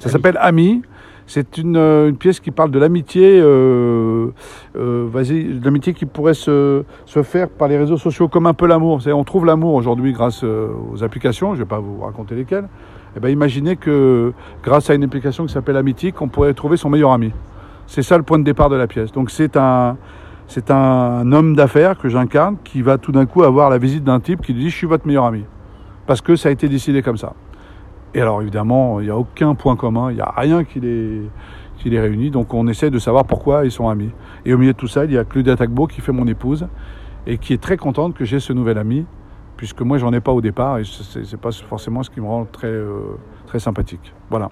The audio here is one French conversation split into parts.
Ça s'appelle Ami. C'est une, euh, une pièce qui parle de l'amitié, euh, euh, vas-y, l'amitié qui pourrait se, se faire par les réseaux sociaux comme un peu l'amour. On trouve l'amour aujourd'hui grâce euh, aux applications. Je ne vais pas vous raconter lesquelles. Eh ben, imaginez que grâce à une application qui s'appelle Amitique, on pourrait trouver son meilleur ami. C'est ça le point de départ de la pièce. Donc c'est un, c'est un homme d'affaires que j'incarne qui va tout d'un coup avoir la visite d'un type qui lui dit je suis votre meilleur ami parce que ça a été décidé comme ça. Et alors évidemment, il n'y a aucun point commun, il n'y a rien qui les, qui les réunit, donc on essaie de savoir pourquoi ils sont amis. Et au milieu de tout ça, il y a Claudia Tagbo qui fait mon épouse et qui est très contente que j'ai ce nouvel ami, puisque moi j'en ai pas au départ et c'est pas forcément ce qui me rend très, euh, très sympathique. Voilà.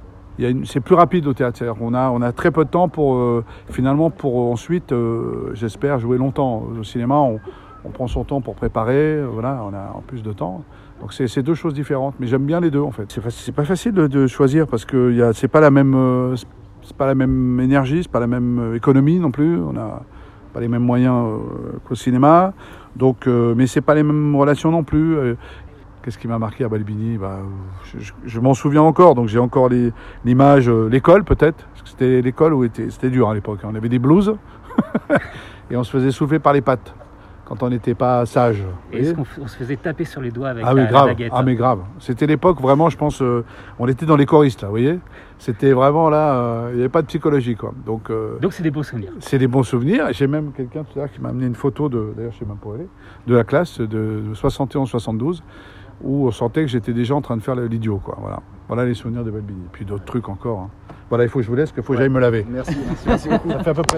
C'est plus rapide au théâtre, qu'on a, on a très peu de temps pour euh, finalement pour ensuite, euh, j'espère, jouer longtemps. Au cinéma, on, on prend son temps pour préparer, euh, voilà, on a en plus de temps. Donc c'est deux choses différentes, mais j'aime bien les deux en fait. C'est pas facile de, choisir parce que c'est pas la même, euh, c'est- pas la même énergie, c'est pas la même euh, économie non plus. On a pas les mêmes moyens qu'au cinéma, donc mais c'est pas les mêmes relations non plus. Qu'est-ce qui m'a marqué à Balbini? Bah, Je, je- m'en souviens encore, donc j'ai encore l'image, l'école peut-être, parce que c'était l'école où était- c'était dur à l'époque. hein. On avait des blouses et on se faisait souffler par les pattes quand on n'était pas sage. Est-ce qu'on se faisait taper sur les doigts avec ah la, oui, la grave. baguette Ah mais grave. C'était l'époque vraiment, je pense, euh, on était dans les choristes là, vous voyez. C'était vraiment là, euh, il n'y avait pas de psychologie quoi. Donc euh, Donc c'est des beaux souvenirs. c'est des bons souvenirs. J'ai même quelqu'un tout à l'heure qui m'a amené une photo de, d'ailleurs je sais même pas où elle est, de la classe de 71-72 où on sentait que j'étais déjà en train de faire l'idiot quoi. Voilà. Voilà les souvenirs de Balbini. Puis d'autres trucs encore. hein. Voilà, il faut que je vous laisse, qu'il faut que j'aille me laver. Merci, merci, merci beaucoup. Ça fait à peu près.